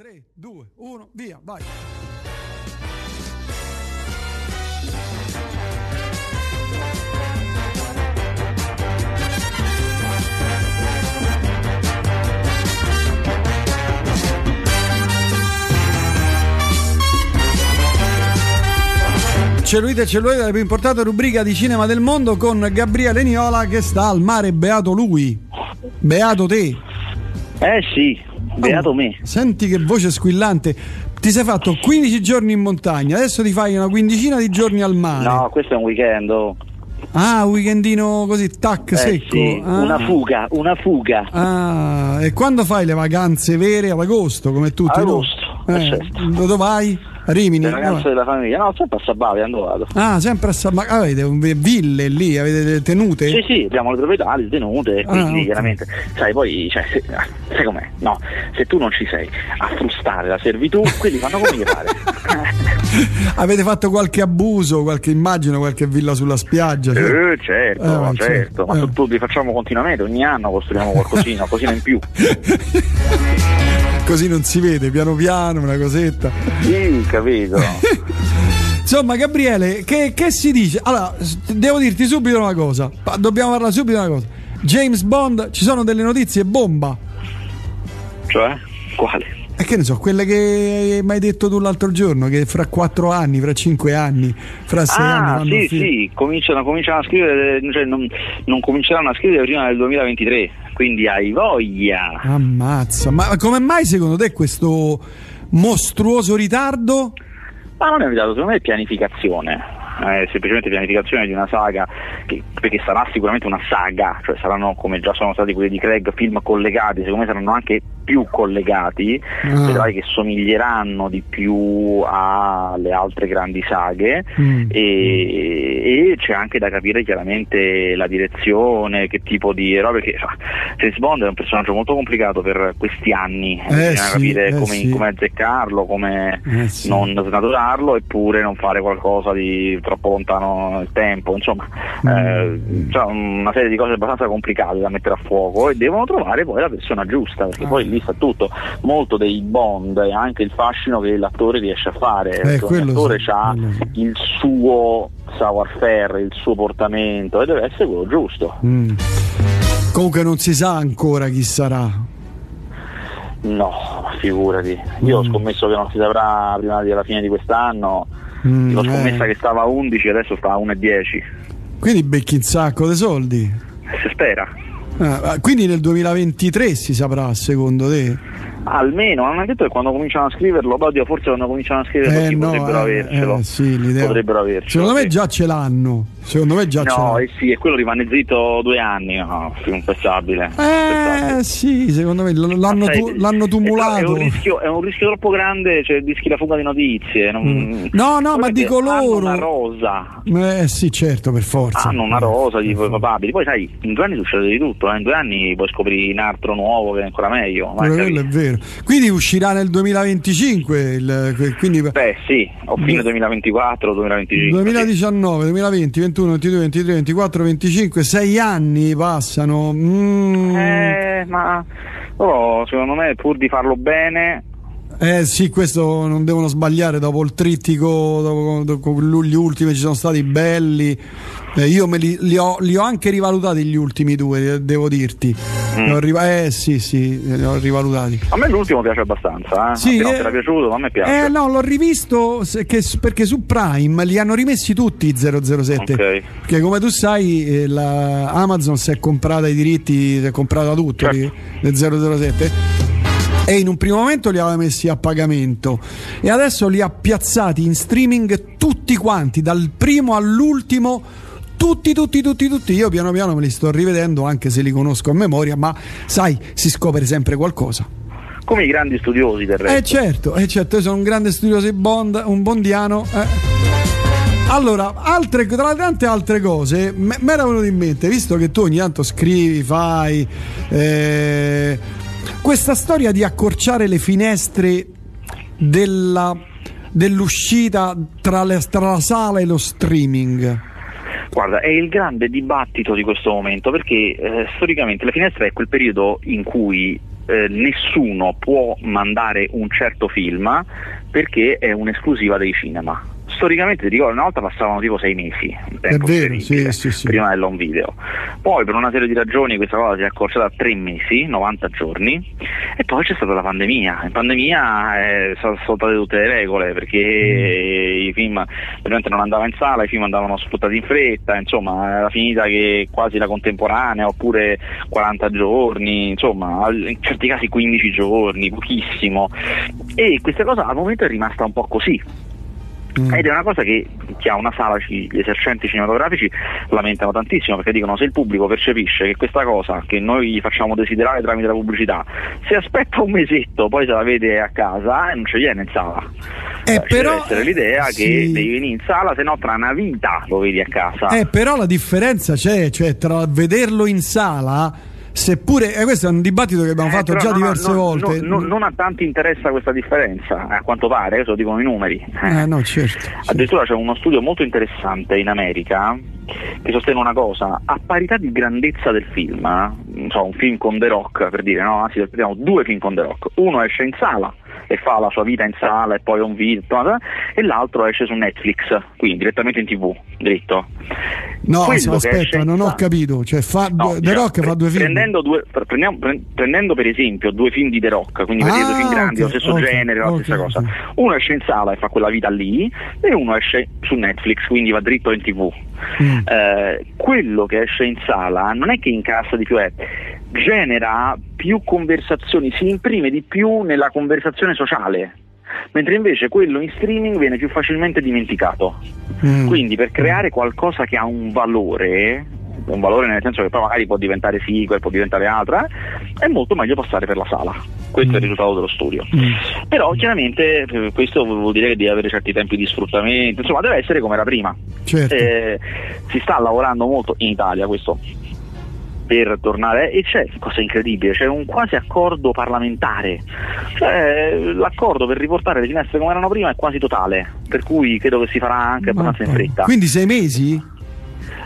3, 2, 1, via, vai. Cellulite e cellulite, la più importante rubrica di cinema del mondo con Gabriele Niola che sta al mare, beato lui. Beato te. Eh sì, beato me. Senti che voce squillante. Ti sei fatto 15 giorni in montagna, adesso ti fai una quindicina di giorni al mare. No, questo è un weekend. oh. Ah, un weekendino così, tac, Eh secco. sì, Ah. una fuga, una fuga. Ah, e quando fai le vacanze vere? Ad agosto, come tutti agosto, eh, certo. Dove vai? A Rimini? Le vacanze Dove? della famiglia. No, sempre a Sabavia, dove vado? Ah, sempre a Ma avete ville lì, avete delle tenute? Sì, sì, abbiamo le proprietà, le tenute, Ah, quindi ok. chiaramente, sai, poi, cioè, se, sai com'è? No, se tu non ci sei a frustare la servitù, quelli fanno come gli pare. Avete fatto qualche abuso, qualche immagino, qualche villa sulla spiaggia? cioè? Eh, certo, Eh, certo, certo, ma eh. tu, tu li facciamo continuamente, ogni anno costruiamo qualcosina, qualcosina in più. Così non si vede, piano piano, una cosetta. Sì, capito. Insomma, Gabriele, che, che si dice? Allora, devo dirti subito una cosa. Dobbiamo parlare subito di una cosa. James Bond, ci sono delle notizie bomba. Cioè? Quale? E che ne so, quelle che mi hai detto tu l'altro giorno, che fra quattro anni, fra cinque anni, fra sei anni Ah, fanno sì, sì, cominciano, cominciano a scrivere, cioè non, non cominceranno a scrivere prima del 2023, quindi hai voglia. Ammazza, ma come mai secondo te questo mostruoso ritardo? Ma non è un ritardo, secondo me è pianificazione. È semplicemente pianificazione di una saga, che- perché sarà sicuramente una saga, cioè saranno come già sono stati quelli di Craig, film collegati, secondo me saranno anche più collegati, Ah. vedrai che somiglieranno di più alle altre grandi saghe Mm. e, e c'è anche da capire chiaramente la direzione, che tipo di eroe, perché cioè, James Bond è un personaggio molto complicato per questi anni, Eh bisogna sì, capire eh come, sì. come azzeccarlo, come Eh sì. non snaturarlo eppure non fare qualcosa di troppo lontano nel tempo, insomma Mm. eh, c'è una serie di cose abbastanza complicate da mettere a fuoco e devono trovare poi la persona giusta, perché Ah. poi lì sta tutto, molto dei Bond e anche il fascino che l'attore riesce a fare, Eh, perché ogni quello attore sì, ha il suo savoir-faire, il suo portamento e deve essere quello giusto. Mm. Comunque non si sa ancora chi sarà. No, figurati, io ho Mm. scommesso che non si saprà prima della fine di quest'anno, Mm, l'ho scommessa eh. che stava a 11 adesso sta a 1,10. Quindi becchi un sacco di soldi. Si spera. Ah, quindi nel 2023 si saprà, secondo te? Almeno, non è detto che quando cominciano a scriverlo, oddio, forse quando cominciano a scriverlo sì, potrebbero eh, avercelo. eh, sì. Potrebbero avercelo. Secondo me già ce l'hanno. Secondo me già ce No, l'hanno. eh sì, e quello rimane zitto due anni, no, impensabile. impensabile. Eh sì, secondo me l'hanno, sai, tu- l'hanno È, tumulato. un rischio, è un rischio troppo grande, cioè rischi la fuga di notizie. Non, Mm. No, no, ma Guardate, dico hanno loro. una rosa. Eh sì, certo, per forza. Hanno una rosa di Eh, papabili. Poi sai, in due anni succede di tutto, eh. in due anni puoi scoprire un altro nuovo che è ancora meglio. ma quello è vero. Quindi uscirà nel 2025, il- quindi Beh sì, o fine 2024 2025. 2019, 2020, 21, 22, 23, 24, 25, 6 anni passano. Mm. Eh, ma loro secondo me pur di farlo bene Eh sì, questo non devono sbagliare dopo il trittico, dopo, dopo gli ultimi ci sono stati belli. Eh, io li, li ho, li ho anche rivalutati gli ultimi due, eh, devo dirti. Mm. Riva- eh sì, sì, li ho rivalutati. a me l'ultimo piace abbastanza, eh. Sì, non eh, ti era piaciuto, ma a me piace. Eh no, l'ho rivisto se- che- perché su Prime li hanno rimessi tutti i 007. Ok. Perché come tu sai, eh, la Amazon si è comprata i diritti, si è comprata tutto Certo. del 007. E in un primo momento li aveva messi a pagamento e adesso li ha piazzati in streaming tutti quanti, dal primo all'ultimo, tutti, tutti, tutti, tutti. Io piano piano me li sto rivedendo, anche se li conosco a memoria, ma sai, si scopre sempre qualcosa. Come i grandi studiosi del Eh resto. certo, eh certo, io sono un grande studioso di Bond, un bondiano. eh. Allora, altre, tra le tante altre cose, mi era venuto in mente, visto che tu ogni tanto scrivi, fai eh, questa storia di accorciare le finestre della- dell'uscita tra, le- tra la sala e lo streaming. Guarda, è il grande dibattito di questo momento perché eh, storicamente la finestra è quel periodo in cui eh, nessuno può mandare un certo film perché è un'esclusiva dei cinema storicamente ti ricordo una volta passavano tipo sei mesi vero, sì, sì, sì. prima dell'home video poi per una serie di ragioni questa cosa si è accorciata a tre mesi 90 giorni e poi c'è stata la pandemia in pandemia eh, sono saltate tutte le regole perché mm. i film ovviamente non andavano in sala i film andavano sfruttati in fretta insomma era finita che quasi la contemporanea oppure 40 giorni insomma in certi casi 15 giorni pochissimo e questa cosa al momento è rimasta un po' così Mm. Ed è una cosa che chi ha una sala, gli esercenti cinematografici lamentano tantissimo perché dicono se il pubblico percepisce che questa cosa che noi gli facciamo desiderare tramite la pubblicità, se aspetta un mesetto poi se la vede a casa eh, non ci viene in sala. Eh, cioè, però, deve essere l'idea sì. che devi venire in sala, se no tra una vita lo vedi a casa. Eh, però la differenza c'è, cioè tra vederlo in sala Seppure, eh, questo è un dibattito che abbiamo eh, fatto già diverse non, volte. Non, non, a tanti interessa questa differenza, a quanto pare, adesso dicono i numeri. Eh, no, certo, certo. Addirittura c'è uno studio molto interessante in America che sostiene una cosa, a parità di grandezza del film, eh, so, un film con The Rock per dire, no? Anzi, abbiamo due film con The Rock, uno esce in sala e fa la sua vita in sala e poi un video e l'altro esce su Netflix, quindi direttamente in tv, dritto. No, Quello aspetta, non ho capito, cioè fa, no, The Rock cioè, fa due film. Prendendo, due, prendiamo, prendendo, per esempio due film di The Rock, quindi ah, due film grandi, okay, lo stesso okay, genere, la okay, stessa cosa. Uno esce in sala e fa quella vita lì e uno esce su Netflix, quindi va dritto in tv. Mm. Eh, quello che esce in sala non è che incassa di più, è genera più conversazioni, si imprime di più nella conversazione sociale, mentre invece quello in streaming viene più facilmente dimenticato. Mm. Quindi per creare qualcosa che ha un valore, un valore nel senso che poi magari può diventare sequel, può diventare altra, è molto meglio passare per la sala. Questo mm. è il mm. risultato dello studio. Mm. Però chiaramente eh, questo vuol dire che devi avere certi tempi di sfruttamento, insomma deve essere come era prima. Certo. Eh, si sta lavorando molto in Italia, questo per tornare e c'è cosa incredibile, c'è un quasi accordo parlamentare, cioè, l'accordo per riportare le finestre come erano prima è quasi totale, per cui credo che si farà anche abbastanza in fretta. Quindi sei mesi?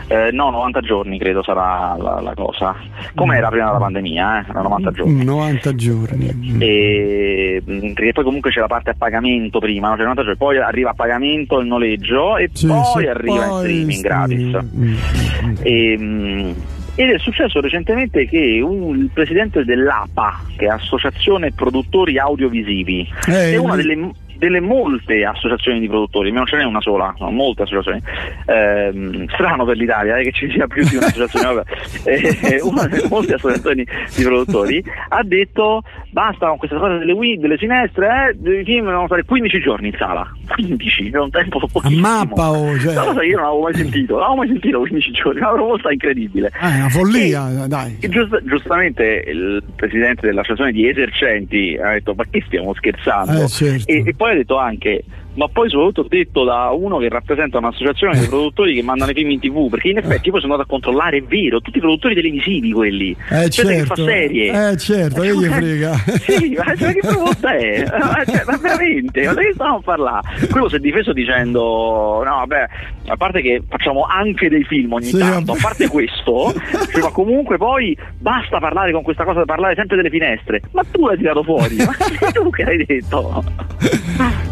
Eh, no, 90 giorni credo sarà la, la cosa. Come era prima della pandemia, eh? 90 giorni. 90 giorni. E, mm, perché poi comunque c'è la parte a pagamento prima, no? cioè 90 giorni, poi arriva a pagamento il noleggio e sì, poi sì, arriva poi in streaming gratis. Mm, mm, e, mm, ed è successo recentemente che un, il presidente dell'APA, che è Associazione Produttori Audiovisivi, eh, è una delle delle molte associazioni di produttori, non ce n'è una sola, sono molte associazioni. Eh, strano per l'Italia eh, che ci sia più di un'associazione, eh, una delle molte associazioni di produttori ha detto basta con questa cosa delle Wii, delle finestre, eh, i film devono stare 15 giorni in sala. 15, è un tempo pochissimo. A mappa oh, cioè. cosa io non avevo mai sentito, non avevo mai sentito 15 giorni, una proposta incredibile. È una follia, e, dai. Giust, giustamente il presidente dell'associazione di esercenti ha detto ma che stiamo scherzando? Eh, certo. e, e poi ha detto anche ma poi soprattutto detto da uno che rappresenta un'associazione di produttori che mandano i film in tv, perché in effetti poi sono andato a controllare, è vero, tutti i produttori televisivi quelli, eh certo, che fa serie. Eh certo, che gli frega. sì, ma cioè, che proposta è? Cioè, ma veramente, ma di che stiamo a parlare? Quello si è difeso dicendo, no vabbè, a parte che facciamo anche dei film ogni sì, tanto, a parte questo, cioè, ma comunque poi basta parlare con questa cosa, parlare sempre delle finestre, ma tu l'hai tirato fuori, ma tu che hai detto?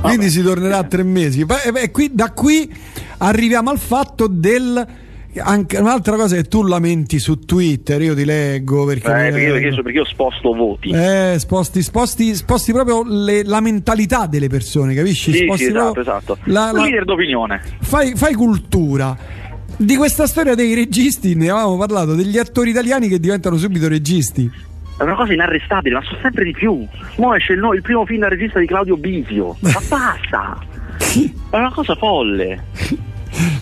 Quindi si tornerà a tre mesi. E beh, qui, da qui arriviamo al fatto del anche un'altra cosa che tu lamenti su Twitter, io ti leggo perché, eh, perché, io, perché, perché io sposto voti. Eh, sposti, sposti, sposti proprio le, la mentalità delle persone, capisci? Sì, sposti sì, esatto, esatto. La, la, leader d'opinione. Fai, fai cultura. Di questa storia dei registi ne avevamo parlato, degli attori italiani che diventano subito registi. È una cosa inarrestabile, ma sono sempre di più. Mo esce il, no, il primo film da regista di Claudio Bisio. Ma basta! È una cosa folle.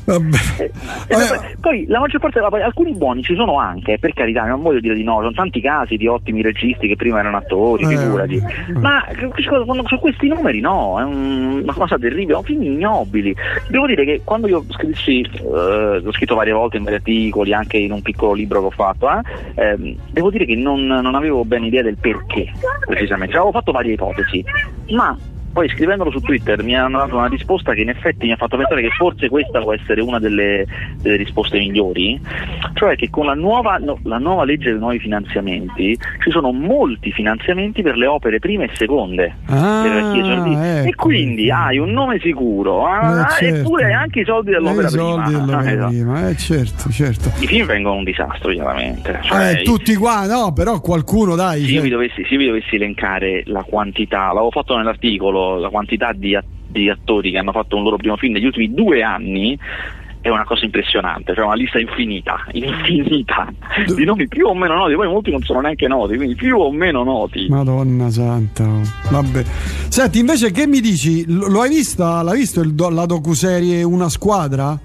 Vabbè. Eh, eh, poi la maggior parte poi, alcuni buoni ci sono anche, per carità, non voglio dire di no, sono tanti casi di ottimi registi che prima erano attori, eh, figurati. Eh. Ma su questi numeri no, è un, una cosa terribile, sono film ignobili. Devo dire che quando io scrissi, eh, ho scritto varie volte in vari articoli, anche in un piccolo libro che ho fatto, eh, ehm, devo dire che non, non avevo ben idea del perché, precisamente. Avevo fatto varie ipotesi, ma poi scrivendolo su Twitter mi hanno dato una risposta che in effetti mi ha fatto pensare che forse questa può essere una delle, delle risposte migliori, cioè che con la nuova, no, la nuova, legge dei nuovi finanziamenti ci sono molti finanziamenti per le opere prime e seconde ah, ecco. e quindi hai un nome sicuro ah, eh, certo. eppure anche i soldi dell'opera i soldi prima, dell'opera esatto. prima. Eh, certo, certo. i film vengono un disastro chiaramente cioè, eh, tutti qua no però qualcuno dai se io, cioè. dovessi, se io vi dovessi elencare la quantità l'avevo fatto nell'articolo la quantità di, di attori che hanno fatto un loro primo film negli ultimi due anni è una cosa impressionante, cioè una lista infinita, infinita di nomi più o meno noti, poi molti non sono neanche noti, quindi più o meno noti. Madonna santa, vabbè. Senti, invece che mi dici? Lo hai vista? L'hai visto il, la docuserie Una squadra?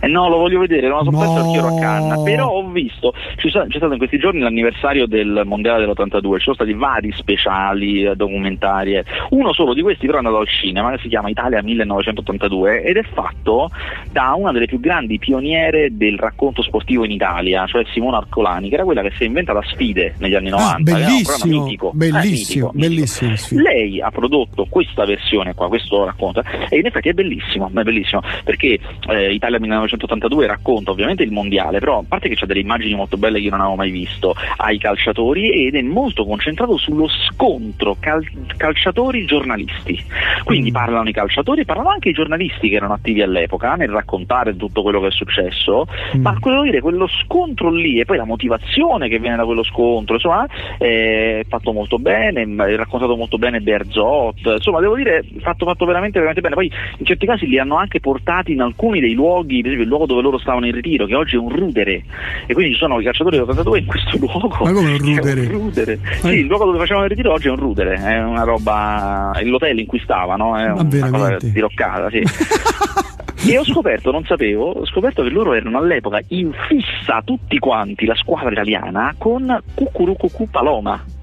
Eh no, lo voglio vedere, non lo so no. perso anch'io a Cannes, però ho visto, c'è stato, in questi giorni l'anniversario del Mondiale dell'82, ci sono stati vari speciali, eh, documentari, uno solo di questi però è andato al cinema, che si chiama Italia 1982 ed è fatto da una delle più grandi pioniere del racconto sportivo in Italia, cioè Simona Arcolani, che era quella che si è inventata sfide negli anni 90, ah, bellissimo, mitico, bellissimo, eh, mitico, bellissimo. Mitico. Lei ha prodotto questa versione qua, questo racconto, e in effetti è bellissimo, è bellissimo perché eh, Italia 1982 racconta ovviamente il mondiale, però a parte che c'ha delle immagini molto belle che io non avevo mai visto ai calciatori ed è molto concentrato sullo scontro cal- calciatori-giornalisti. Quindi mm. parlano i calciatori e parlano anche i giornalisti che erano attivi all'epoca nel raccontare tutto quello che è successo, mm. ma quello dire, quello scontro lì e poi la motivazione che viene da quello scontro, insomma, è fatto molto bene, è raccontato molto bene Berzot, insomma, devo dire, fatto, fatto veramente, veramente bene. Poi in certi casi li hanno anche portati in alcuni dei luoghi, per esempio il luogo dove loro stavano in ritiro, che oggi è un rudere, e quindi ci sono i calciatori dell'82 in questo luogo. Ma come un rudere? Un rudere. Sì, il luogo dove facevano il ritiro oggi è un rudere, è una roba, l'hotel in cui stavano, è una cosa diroccata, sì. e ho scoperto, non sapevo, ho scoperto che loro erano all'epoca in fissa tutti quanti, la squadra italiana, con Cucurucucu Paloma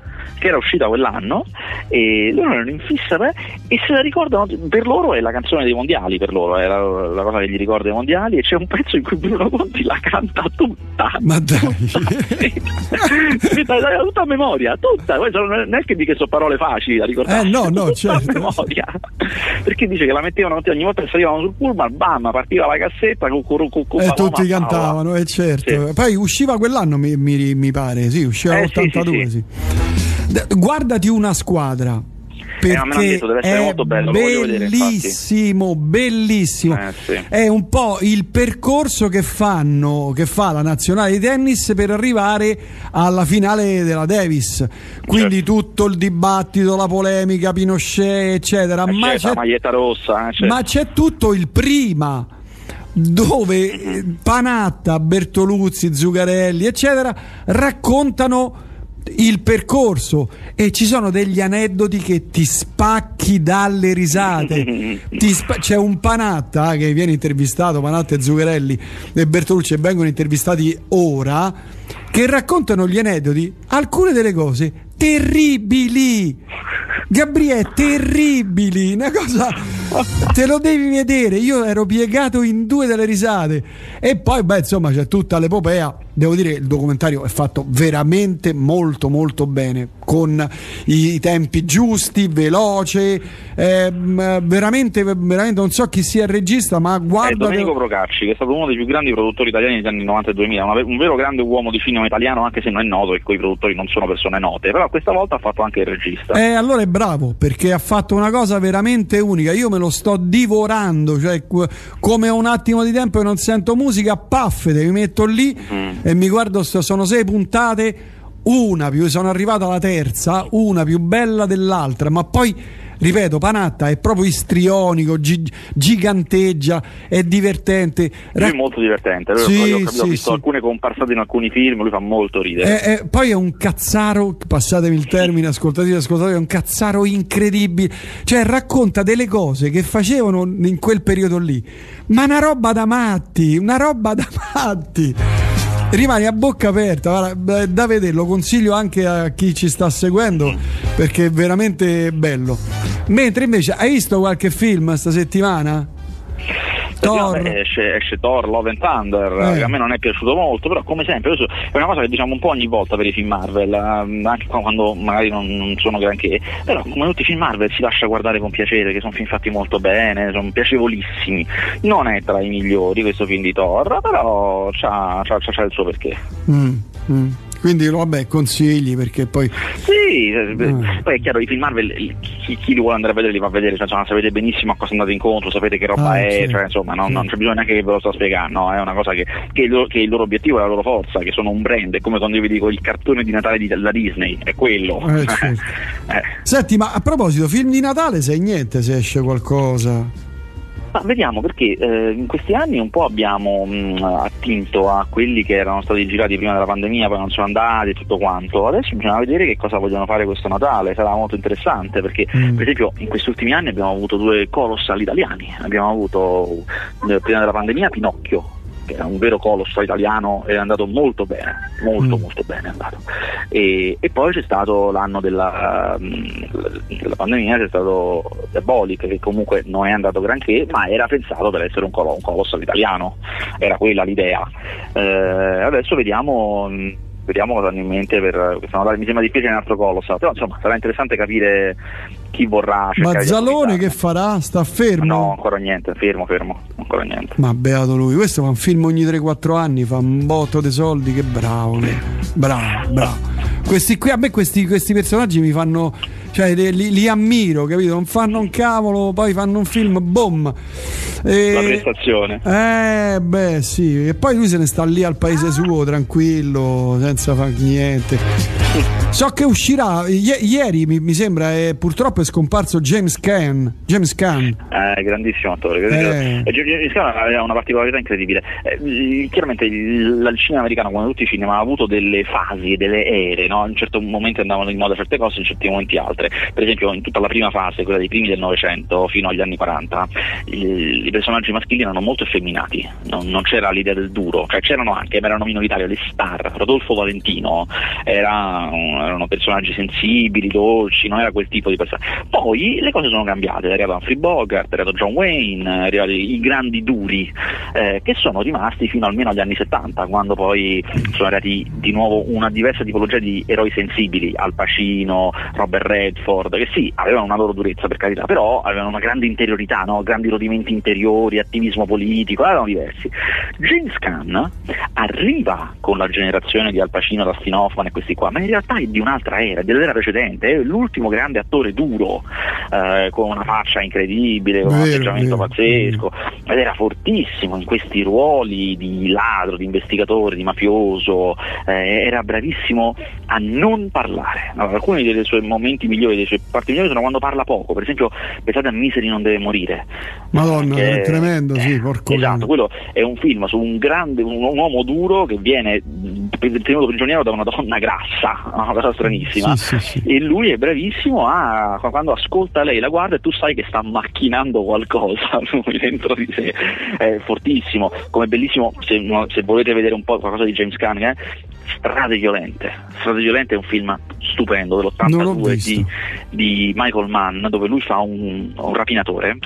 che era uscita quell'anno e loro erano in fissa beh, e se la ricordano per loro è la canzone dei mondiali per loro è la, la, cosa che gli ricorda i mondiali e c'è un pezzo in cui Bruno Conti la canta tutta. Ma dai. Tutta, tutta a memoria tutta. Non è che di che sono parole facili da ricordare. Eh no no certo a memoria. Perché dice che la mettevano ogni volta che salivano sul pullman bam partiva la cassetta con cu, cu, cu, e tutti cantavano e eh, certo. Sì. poi usciva quell'anno mi, mi, mi pare sì usciva eh, l'82 sì, sì, sì guardati una squadra perché detto, è bello, bellissimo, vedere, bellissimo. Eh, sì. È un po' il percorso che fanno, che fa la nazionale di tennis per arrivare alla finale della Davis. Quindi certo. tutto il dibattito, la polemica, Pinochet, eccetera. Eh, ma, certo, c'è, maglietta rossa, eh, certo. ma c'è tutto il prima dove. Panatta, Bertoluzzi, Zugarelli, eccetera, raccontano il percorso e ci sono degli aneddoti che ti spacchi dalle risate. Spa- c'è un Panatta che viene intervistato, Panatta e Zuccherelli e Bertolucci, e vengono intervistati ora, che raccontano gli aneddoti, alcune delle cose terribili. Gabriele, terribili, una cosa te lo devi vedere. Io ero piegato in due dalle risate. E poi, beh, insomma, c'è tutta l'epopea. Devo dire, il documentario è fatto veramente molto, molto bene. Con i tempi giusti, veloce. Eh, veramente, veramente, non so chi sia il regista, ma guarda. È Domenico Procacci, che è stato uno dei più grandi produttori italiani negli anni 90 e 2000. Un vero grande uomo di cinema italiano, anche se non è noto e quei produttori non sono persone note. Però questa volta ha fatto anche il regista. Eh, allora è bravo perché ha fatto una cosa veramente unica. Io me lo sto divorando, cioè come ho un attimo di tempo e non sento musica, paffete, mi metto lì mm. e mi guardo, sono sei puntate, una più, sono arrivato alla terza, una più bella dell'altra, ma poi ripeto, Panatta è proprio istrionico, gi- giganteggia, è divertente. Lui è molto divertente, lui sì, ho, capito, sì, ho visto sì. alcune comparsate in alcuni film, lui fa molto ridere. È, è, poi è un cazzaro, passatemi il termine, ascoltatevi, ascoltatevi, è un cazzaro incredibile, cioè racconta delle cose che facevano in quel periodo lì, ma una roba da matti, una roba da matti rimani a bocca aperta, da vedere, lo consiglio anche a chi ci sta seguendo perché è veramente bello. Mentre invece hai visto qualche film sta settimana? Thor. Esce, esce, Thor, Love and Thunder, eh. che a me non è piaciuto molto, però come sempre è una cosa che diciamo un po' ogni volta per i film Marvel, ehm, anche quando magari non, non sono granché, però come tutti i film Marvel si lascia guardare con piacere, che sono film fatti molto bene, sono piacevolissimi. Non è tra i migliori questo film di Thor, però c'ha, c'ha, c'ha il suo perché. Mm, mm. Quindi vabbè, consigli perché poi. Sì, ah. poi è chiaro, i film Marvel, chi, chi, li vuole andare a vedere li va a vedere, cioè, insomma, sapete benissimo a cosa andate incontro, sapete che roba ah, è, sì. cioè, insomma, non, sì. non, c'è bisogno neanche che ve lo sto spiegando, no? è una cosa che, che, il loro, che, il loro, obiettivo è la loro forza, che sono un brand, è come quando io vi dico il cartone di Natale di, della Disney, è quello. Eh, certo. eh. Senti, ma a proposito, film di Natale sai niente se esce qualcosa? Ma vediamo perché eh, in questi anni un po' abbiamo mh, attinto a quelli che erano stati girati prima della pandemia, poi non sono andati e tutto quanto. Adesso bisogna vedere che cosa vogliono fare questo Natale, sarà molto interessante perché mm. per esempio in questi ultimi anni abbiamo avuto due colossal italiani, abbiamo avuto eh, prima della pandemia Pinocchio che era un vero colosso italiano è andato molto bene, molto mm. molto bene è andato. E, e, poi c'è stato l'anno della, della pandemia, c'è stato Diabolic che comunque non è andato granché, ma era pensato per essere un, colo, un colosso italiano, era quella l'idea. Eh, adesso vediamo vediamo cosa hanno in mente per questa Natale. Mi sembra difficile un altro colosso, però insomma sarà interessante capire chi vorrà Mazzalone che farà? Sta fermo? No, ancora niente, fermo, fermo, ancora niente. Ma beato lui, questo fa un film ogni 3-4 anni, fa un botto di soldi, che bravo, bravo, bravo. Questi qui, a me questi, questi personaggi mi fanno cioè li, li, ammiro, capito? Non fanno un cavolo, poi fanno un film, boom. E, La prestazione. Eh, beh, sì. E poi lui se ne sta lì al paese suo, tranquillo, senza fare niente. So che uscirà I- ieri, mi, mi sembra, è, purtroppo è scomparso James Caan. James Caan. Eh, grandissimo attore. Eh. James Caan aveva una particolarità incredibile. Eh, chiaramente il, il, cinema americano, come tutti i cinema, ha avuto delle fasi, delle ere. No? In certi momenti andavano in moda certe cose, in certi momenti altre. Per esempio, in tutta la prima fase, quella dei primi del Novecento fino agli anni 40, il, i personaggi maschili erano molto effeminati. Non, non, c'era l'idea del duro, cioè c'erano anche, ma erano minoritarie le star. Rodolfo Valentino era erano personaggi sensibili, dolci, non era quel tipo di persona. Poi le cose sono cambiate, è arrivato Humphrey Bogart, è arrivato John Wayne, è i grandi duri, eh, che sono rimasti fino almeno agli anni 70, quando poi sono arrivati di nuovo una diversa tipologia di eroi sensibili, Al Pacino, Robert Redford, che sì, avevano una loro durezza per carità, però avevano una grande interiorità, no? grandi rodimenti interiori, attivismo politico, erano diversi. James Caan arriva con la generazione di Al Pacino, Dustin Hoffman e questi qua, ma in realtà è di un'altra era, dell'era precedente, è l'ultimo grande attore duro, eh, con una faccia incredibile, con un atteggiamento pazzesco, ed era fortissimo in questi ruoli di ladro, di investigatore, di mafioso, eh, era bravissimo a non parlare. Allora, alcuni dei suoi momenti migliori, delle sue parti migliori sono quando parla poco, per esempio pensate a Misery non deve morire. Madonna, che, è tremendo, sì, porco Esatto, quello è un film su un grande, un, un uomo duro che viene tenuto prigioniero da una donna grassa, una cosa stranissima. Sì, sì, sì. E lui è bravissimo a quando ascolta lei la guarda e tu sai che sta macchinando qualcosa lui dentro di sé. È fortissimo, come bellissimo, se, se volete vedere un po' qualcosa di James Caan, eh, Strade violente. Strade violente è un film stupendo dell'82 di, di, Michael Mann dove lui fa un, un rapinatore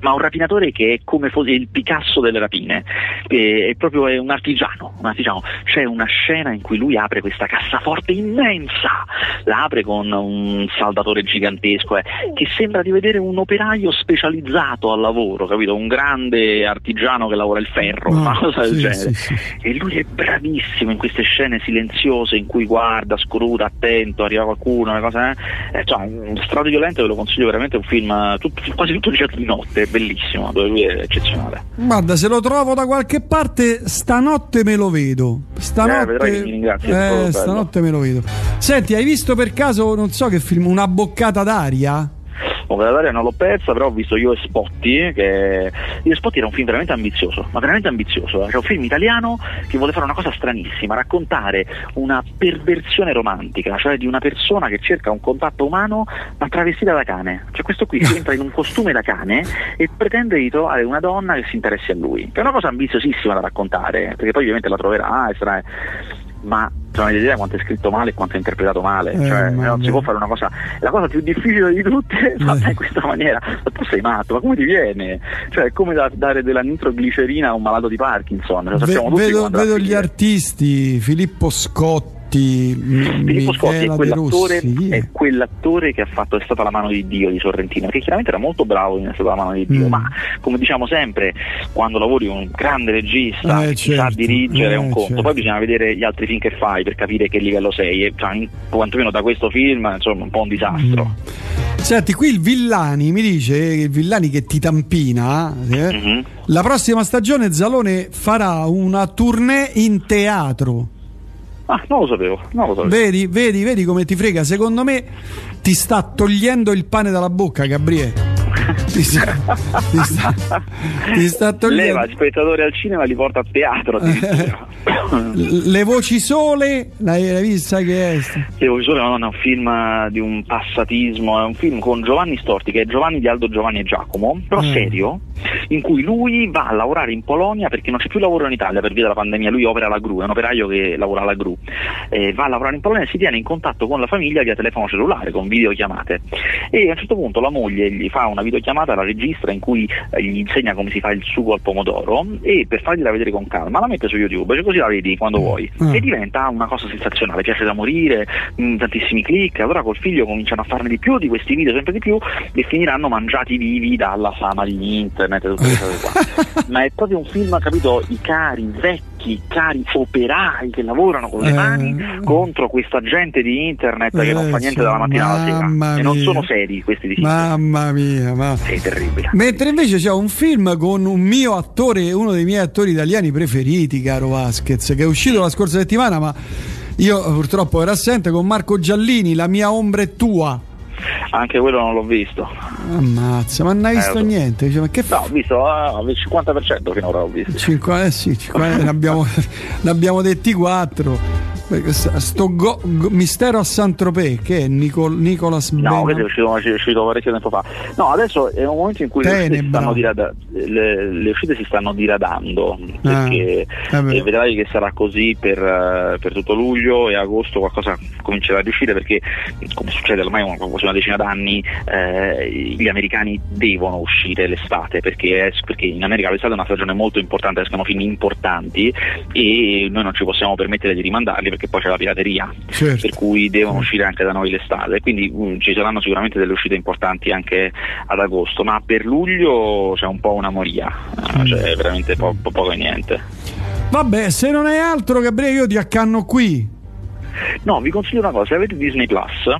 ma un rapinatore che è come fosse il Picasso delle rapine, è proprio è un, artigiano, un artigiano. C'è una scena in cui lui apre questa cassaforte immensa, la apre con un saldatore gigantesco, eh, che sembra di vedere un operaio specializzato al lavoro, capito? Un grande artigiano che lavora il ferro, no, una cosa del sì, genere. Sì, sì. E lui è bravissimo in queste scene silenziose in cui guarda, scruta, attento, arriva qualcuno, una cosa, eh. eh cioè, Strade violente ve lo consiglio veramente, è un film tutto, quasi tutto girato di notte bellissimo, dove lui è eccezionale. Guarda, se lo trovo da qualche parte, stanotte me lo vedo. Stanotte, eh, eh stanotte me lo vedo. Senti, hai visto per caso, non so che film, una boccata d'aria? Montenaria non l'ho persa, però ho visto Io e Spotti, che Io e Spotti era un film veramente ambizioso, ma veramente ambizioso, eh. cioè un film italiano che vuole fare una cosa stranissima, raccontare una perversione romantica, cioè di una persona che cerca un contatto umano ma travestita da cane. Cioè questo qui entra in un costume da cane e pretende di trovare una donna che si interessi a lui. Che è una cosa ambiziosissima da raccontare, perché poi ovviamente la troverà e sarà ma non avete idea quanto è scritto male e quanto è interpretato male. Eh, cioè, non si può fare una cosa. La cosa più difficile di tutte è fatta in questa maniera. Ma tu sei matto, ma come ti viene? Cioè, è come da, dare della nitroglicerina a un malato di Parkinson. Lo sappiamo Ve, tutti vedo, vedo gli artisti, Filippo Scotti. Filippo Scotti è quell'attore, è quell'attore, che ha fatto È stata la mano di Dio di Sorrentino, che chiaramente era molto bravo in È stata la mano di Dio, mm. ma come diciamo sempre, quando lavori con un grande regista eh, che certo, sa dirigere eh, è un conto, certo. poi bisogna vedere gli altri film che fai per capire che livello sei, e cioè, quantomeno da questo film insomma un po' un disastro. Mm. Senti, qui il Villani mi dice, il Villani che ti tampina, eh? mm-hmm. la prossima stagione Zalone farà una tournée in teatro. Ah, non lo sapevo, non lo sapevo. Vedi, vedi, vedi come ti frega. Secondo me ti sta togliendo il pane dalla bocca, Gabriele. Ti sta, ti sta, ti sta togliendo. Leva il spettatore al cinema li porta a teatro. Le voci sole, l'hai, vista che è? Le voci sole non è un film di un passatismo, è un film con Giovanni Storti, che è Giovanni di Aldo Giovanni e Giacomo, però Mm. serio, in cui lui va a lavorare in Polonia perché non c'è più lavoro in Italia per via della pandemia, lui opera alla GRU, è un operaio che lavora alla GRU, eh, va a lavorare in Polonia e si tiene in contatto con la famiglia via telefono cellulare, con videochiamate e a un certo punto la moglie gli fa una videochiamata, la registra in cui eh, gli insegna come si fa il sugo al pomodoro e per fargliela vedere con calma la mette su YouTube, cioè così la vedi quando vuoi Ah. e diventa una cosa sensazionale, piace da morire, mh, tantissimi click, allora col figlio cominciano a farne di più di questi video sempre di più e finiranno mangiati vivi dalla fama di internet e tutte queste cose qua. Ma è proprio un film, capito, i cari, vecchi, cari operai che lavorano con le Eh. mani contro questa gente di internet che non fa Eh, niente dalla mattina alla sera. mamma E non mia. sono seri questi di sinistra. Mamma mia, ma... È terribile. Mentre invece c'è un film con un mio attore, uno dei miei attori italiani preferiti, caro Vasquez, che è uscito la scorsa settimana, ma io purtroppo ero assente, con Marco Giallini, La mia ombra è tua. Anche quello non l'ho visto. Ammazza, ma non hai Eh, visto so. niente? Dice, ma che No, fa? ho visto ah, il 50% finora ho visto. 5, eh sì, 5, ne, abbiamo, ne abbiamo detti 4. Sto go- go- mistero a Saint-Tropez, che è Nicol- Nicolas No, Bena- questo è uscito, è uscito parecchio tempo fa. No, adesso è un momento in cui le uscite, si Tenebra. stanno, dirada- le, le uscite si stanno diradando perché Ah, eh, vedrai che sarà così per, eh, per tutto luglio e agosto qualcosa comincerà a riuscire perché come succede ormai una, quasi una decina d'anni eh, gli americani devono uscire l'estate perché, perché in America l'estate è una stagione molto importante, escono film importanti e noi non ci possiamo permettere di rimandarli perché poi c'è la pirateria Certo. per cui devono uscire anche da noi l'estate, quindi mm, ci saranno sicuramente delle uscite importanti anche ad agosto, ma per luglio c'è un po' una moria, eh, cioè veramente po- po- poco e niente. Vabbè, se non è altro, Gabriele, io ti accanno qui. No, vi consiglio una cosa, se avete Disney Plus,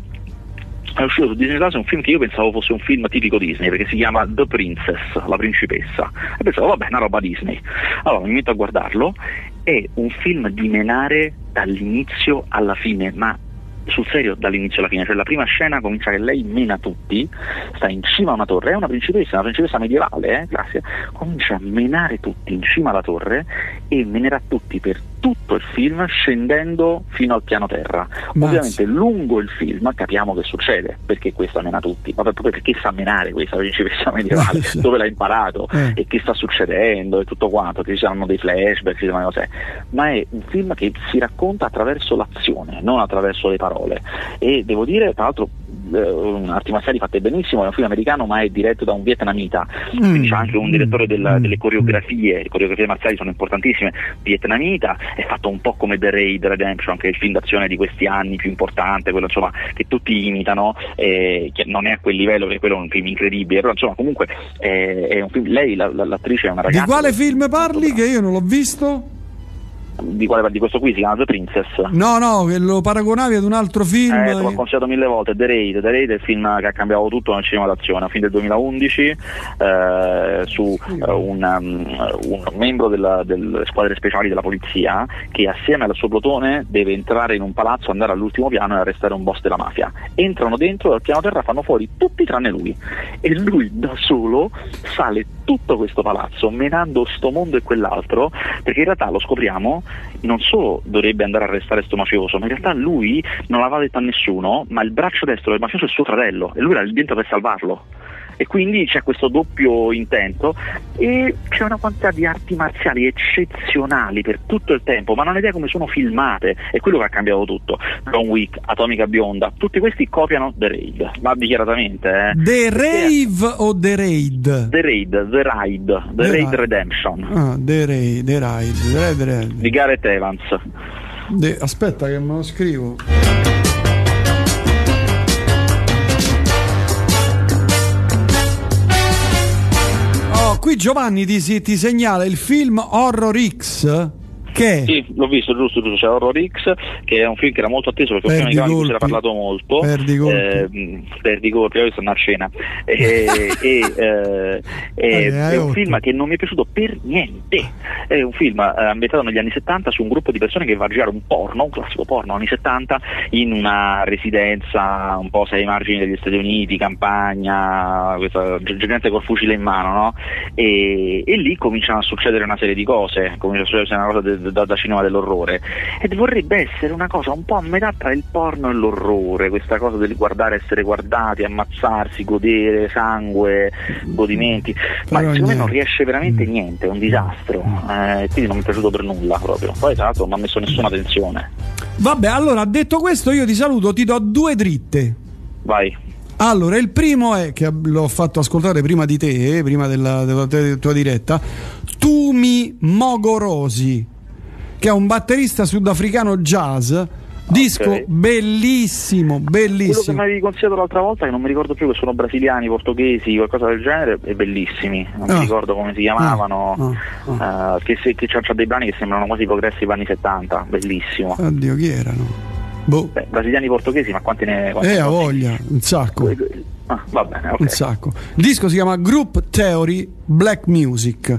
è uscito su Disney Plus un film che io pensavo fosse un film tipico Disney perché si chiama The Princess, la principessa. E pensavo, vabbè, una roba Disney. Allora mi metto a guardarlo, è un film di menare dall'inizio alla fine, ma sul serio dall'inizio alla fine, cioè la prima scena comincia che lei mena tutti, sta in cima a una torre, è una principessa, una principessa medievale, eh, grazie, comincia a menare tutti in cima alla torre e menerà tutti per tutto il film scendendo fino al piano terra. Mazza. Ovviamente lungo il film capiamo che succede, perché questa mena tutti, ma proprio perché sa menare questa principessa medievale, dove l'ha imparato Eh. e che sta succedendo e tutto quanto, che ci saranno dei flashback, ci saranno cose, ma è un film che si racconta attraverso l'azione, non attraverso le parole. E devo dire, tra l'altro, eh, arti marziali fatte benissimo, è un film americano ma è diretto da un vietnamita, Mm. quindi c'è anche un direttore del- Mm. delle coreografie, le coreografie marziali sono importantissime, vietnamita, è fatto un po' come The Raid Redemption, che è il film d'azione di questi anni più importante, quello insomma che tutti imitano, eh, che non è a quel livello perché quello è un film incredibile, però insomma comunque eh, è un film, lei la- la- l'attrice è una Di ragazza... quale che- film parli? Che io non l'ho visto? Di quale di questo qui si chiama The Princess? No, no, che lo paragonavi ad un altro film. Eh, te l'ho consigliato mille volte, The Raid, The Raid è il film che ha cambiato tutto nel cinema d'azione, un film del 2011 eh, su eh, un, um, un membro della- delle squadre speciali della polizia che assieme al suo plotone deve entrare in un palazzo, andare all'ultimo piano e arrestare un boss della mafia. Entrano dentro dal piano terra, fanno fuori tutti tranne lui e lui da solo sale tutto questo palazzo menando sto mondo e quell'altro perché in realtà lo scopriamo non solo dovrebbe andare a arrestare sto mafioso ma in realtà lui non l'aveva detto a nessuno ma il braccio destro del mafioso è suo fratello e lui era lì dentro per salvarlo e quindi c'è questo doppio intento e c'è una quantità di arti marziali eccezionali per tutto il tempo, ma non hai idea come sono filmate, è quello che ha cambiato tutto. John Wick, Atomica Bionda, tutti questi copiano The Raid, ma dichiaratamente. Eh. The Rave o The Raid? The Raid, The Raid, The, The Raid Redemption. Ah, The Raid, The Raid, The Raid, The Raid. Di Gareth Evans. De, aspetta che me lo scrivo. Qui Giovanni ti, ti segnala il film Horror X che? Sì, l'ho visto, giusto, giusto, c'è Horror X, che è un film che era molto atteso perché film di si era parlato molto. Perdi colpi. Eh, perdi colpi, ho a cena. E, e, eh, eh, è un film che non mi è piaciuto per niente. È un film eh, ambientato negli anni 70 su un gruppo di persone che va a girare un porno, un classico porno anni 70, in una residenza un po' sei ai margini degli Stati Uniti, campagna, questa gente col fucile in mano, no? E, e lì cominciano a succedere una serie di cose, comincia a succedere una cosa de, da, da, cinema dell'orrore e vorrebbe essere una cosa un po' a metà tra il porno e l'orrore, questa cosa del guardare, essere guardati, ammazzarsi, godere, sangue, godimenti, ma Però secondo me non riesce veramente mm. niente, è un disastro, eh, quindi non mi è piaciuto per nulla proprio, poi tra l'altro non ha messo nessuna tensione. Vabbè, allora detto questo io ti saluto, ti do due dritte. Vai. Allora, il primo è che l'ho fatto ascoltare prima di te, prima della, della tua diretta, Tumi Mogorosi che è un batterista sudafricano jazz. Disco okay. bellissimo, bellissimo. Quello che mi avevi consigliato l'altra volta, che non mi ricordo più, che sono brasiliani, portoghesi, qualcosa del genere, è bellissimi. Non ah. mi ricordo come si chiamavano. Ah. Ah. Uh, che, se, che c'ha dei brani che sembrano quasi progressi anni 70, bellissimo. Oddio, chi erano? Boh. Beh, brasiliani portoghesi, ma quanti ne. Quanti eh, ha voglia, un sacco. Ah, va bene, okay. Un sacco. Il disco si chiama Group Theory Black Music.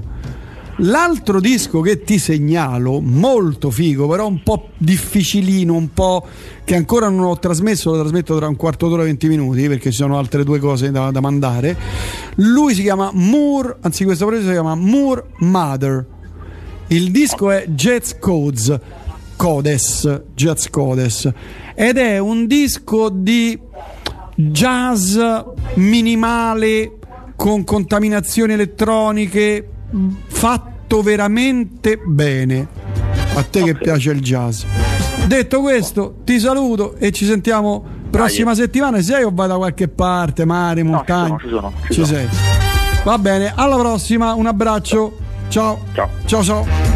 L'altro disco che ti segnalo, molto figo, però un po' difficilino, un po' che ancora non ho trasmesso, lo trasmetto tra un quarto d'ora e 20 minuti perché ci sono altre due cose da, da mandare. Lui si chiama Moore, anzi questo progetto si chiama Moore Mother. Il disco è Jazz Codes, Codes, Jazz Codes ed è un disco di jazz minimale con contaminazioni elettroniche fatto veramente bene. A te okay. che piace il jazz. Detto questo, ti saluto e ci sentiamo prossima Dai. settimana. Sei o vai da qualche parte, mare, montagna? No, ci sono, ci sono. Ci sei. Va bene, alla prossima, un abbraccio. Ciao. Ciao. Ciao ciao.